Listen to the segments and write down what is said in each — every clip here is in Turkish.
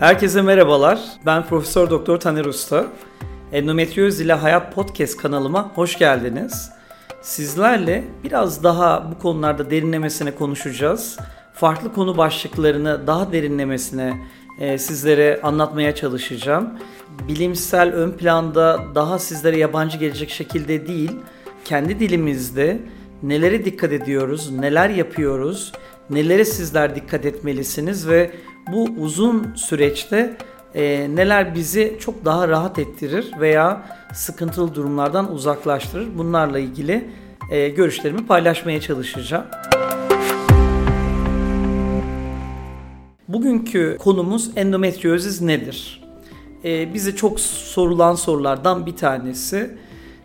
Herkese merhabalar. Ben Profesör Doktor Taner Usta. Endometrioz ile Hayat Podcast kanalıma hoş geldiniz. Sizlerle biraz daha bu konularda derinlemesine konuşacağız. Farklı konu başlıklarını daha derinlemesine e, sizlere anlatmaya çalışacağım. Bilimsel ön planda daha sizlere yabancı gelecek şekilde değil, kendi dilimizde nelere dikkat ediyoruz, neler yapıyoruz, nelere sizler dikkat etmelisiniz ve bu uzun süreçte e, neler bizi çok daha rahat ettirir veya sıkıntılı durumlardan uzaklaştırır. Bunlarla ilgili e, görüşlerimi paylaşmaya çalışacağım. Bugünkü konumuz endometriozis nedir? E, bize çok sorulan sorulardan bir tanesi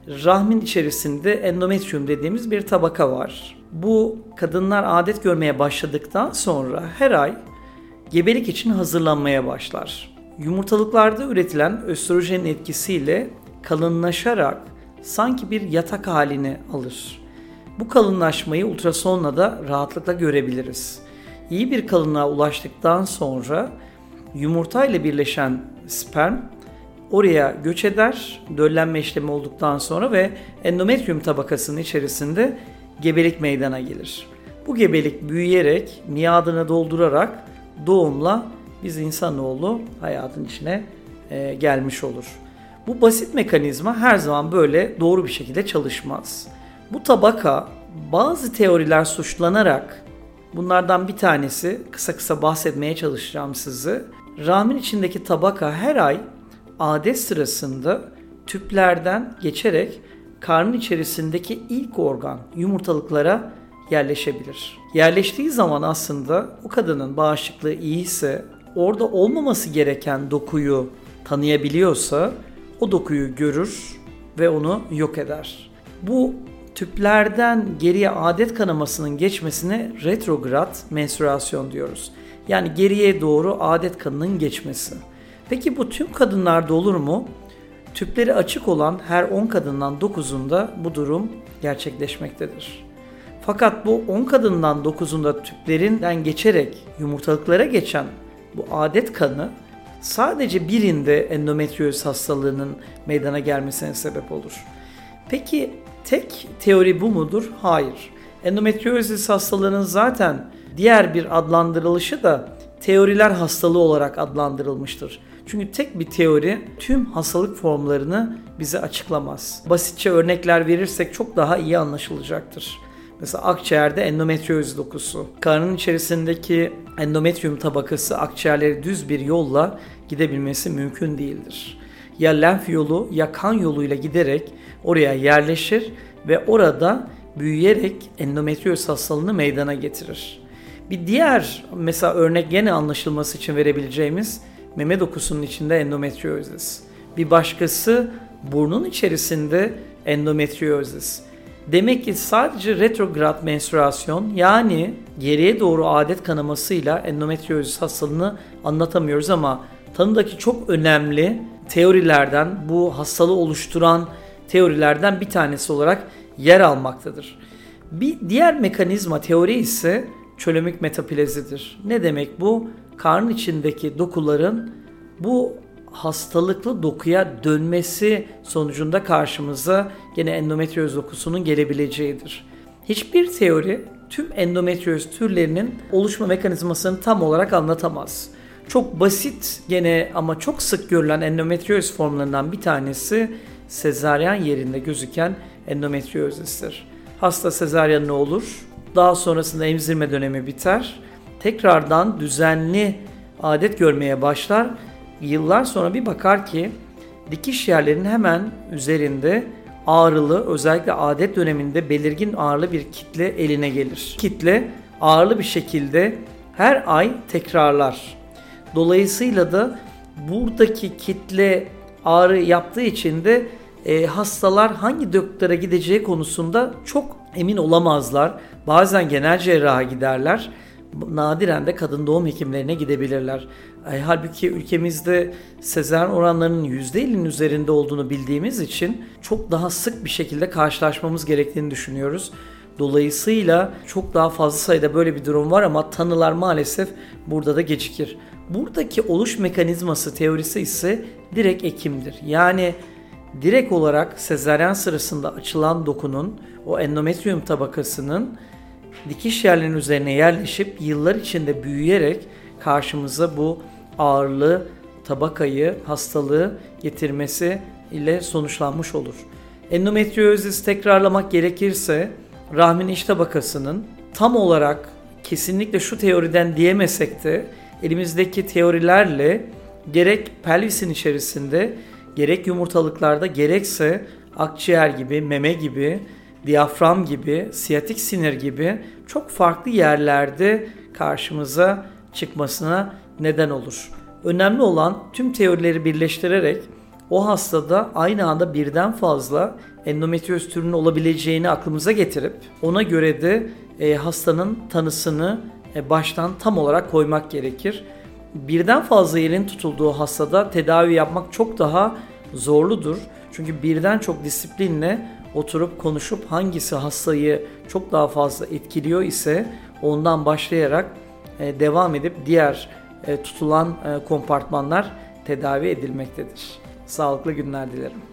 rahmin içerisinde endometrium dediğimiz bir tabaka var. Bu kadınlar adet görmeye başladıktan sonra her ay gebelik için hazırlanmaya başlar. Yumurtalıklarda üretilen östrojenin etkisiyle kalınlaşarak sanki bir yatak halini alır. Bu kalınlaşmayı ultrasonla da rahatlıkla görebiliriz. İyi bir kalınlığa ulaştıktan sonra yumurta ile birleşen sperm oraya göç eder, döllenme işlemi olduktan sonra ve endometrium tabakasının içerisinde gebelik meydana gelir. Bu gebelik büyüyerek, miadını doldurarak doğumla biz insanoğlu hayatın içine e, gelmiş olur. Bu basit mekanizma her zaman böyle doğru bir şekilde çalışmaz. Bu tabaka bazı teoriler suçlanarak bunlardan bir tanesi kısa kısa bahsetmeye çalışacağım sizi. Rahmin içindeki tabaka her ay adet sırasında tüplerden geçerek karnın içerisindeki ilk organ yumurtalıklara yerleşebilir. Yerleştiği zaman aslında o kadının bağışıklığı iyiyse orada olmaması gereken dokuyu tanıyabiliyorsa o dokuyu görür ve onu yok eder. Bu tüplerden geriye adet kanamasının geçmesine retrograd menstruasyon diyoruz. Yani geriye doğru adet kanının geçmesi. Peki bu tüm kadınlarda olur mu? Tüpleri açık olan her 10 kadından 9'unda bu durum gerçekleşmektedir. Fakat bu 10 kadından 9'unda tüplerinden geçerek yumurtalıklara geçen bu adet kanı sadece birinde endometrioz hastalığının meydana gelmesine sebep olur. Peki tek teori bu mudur? Hayır. Endometriozis hastalığının zaten diğer bir adlandırılışı da teoriler hastalığı olarak adlandırılmıştır. Çünkü tek bir teori tüm hastalık formlarını bize açıklamaz. Basitçe örnekler verirsek çok daha iyi anlaşılacaktır. Mesela akciğerde endometrioz dokusu. Karnın içerisindeki endometrium tabakası akciğerleri düz bir yolla gidebilmesi mümkün değildir. Ya lenf yolu ya kan yoluyla giderek oraya yerleşir ve orada büyüyerek endometrioz hastalığını meydana getirir. Bir diğer mesela örnek gene anlaşılması için verebileceğimiz meme dokusunun içinde endometriozis. Bir başkası burnun içerisinde endometriozis. Demek ki sadece retrograd menstruasyon yani geriye doğru adet kanamasıyla endometriozis hastalığını anlatamıyoruz ama tanıdaki çok önemli teorilerden bu hastalığı oluşturan teorilerden bir tanesi olarak yer almaktadır. Bir diğer mekanizma teori ise çölomik metaplezidir. Ne demek bu? Karnın içindeki dokuların bu hastalıklı dokuya dönmesi sonucunda karşımıza gene endometrioz dokusunun gelebileceğidir. Hiçbir teori tüm endometrioz türlerinin oluşma mekanizmasını tam olarak anlatamaz. Çok basit gene ama çok sık görülen endometrioz formlarından bir tanesi sezaryen yerinde gözüken endometriozistir. Hasta sezaryen ne olur? Daha sonrasında emzirme dönemi biter. Tekrardan düzenli adet görmeye başlar. Yıllar sonra bir bakar ki dikiş yerlerinin hemen üzerinde ağrılı özellikle adet döneminde belirgin ağırlı bir kitle eline gelir. Kitle ağırlı bir şekilde her ay tekrarlar. Dolayısıyla da buradaki kitle ağrı yaptığı için de e, hastalar hangi doktora gideceği konusunda çok emin olamazlar. Bazen genel cerraha giderler. Nadiren de kadın doğum hekimlerine gidebilirler. E, halbuki ülkemizde sezaryen oranlarının %50'nin üzerinde olduğunu bildiğimiz için çok daha sık bir şekilde karşılaşmamız gerektiğini düşünüyoruz. Dolayısıyla çok daha fazla sayıda böyle bir durum var ama tanılar maalesef burada da gecikir. Buradaki oluş mekanizması teorisi ise direkt ekimdir. Yani direkt olarak sezaryen sırasında açılan dokunun o endometrium tabakasının dikiş yerlerinin üzerine yerleşip yıllar içinde büyüyerek karşımıza bu ağırlığı, tabakayı, hastalığı getirmesi ile sonuçlanmış olur. Endometriozis tekrarlamak gerekirse rahmin iç tabakasının tam olarak kesinlikle şu teoriden diyemesek de elimizdeki teorilerle gerek pelvisin içerisinde gerek yumurtalıklarda gerekse akciğer gibi, meme gibi, diyafram gibi, siyatik sinir gibi çok farklı yerlerde karşımıza çıkmasına neden olur. Önemli olan tüm teorileri birleştirerek o hastada aynı anda birden fazla endometrioz türünün olabileceğini aklımıza getirip ona göre de e, hastanın tanısını e, baştan tam olarak koymak gerekir. Birden fazla yerin tutulduğu hastada tedavi yapmak çok daha zorludur. Çünkü birden çok disiplinle oturup konuşup hangisi hastayı çok daha fazla etkiliyor ise ondan başlayarak e, devam edip diğer e, tutulan e, kompartmanlar tedavi edilmektedir. Sağlıklı günler dilerim.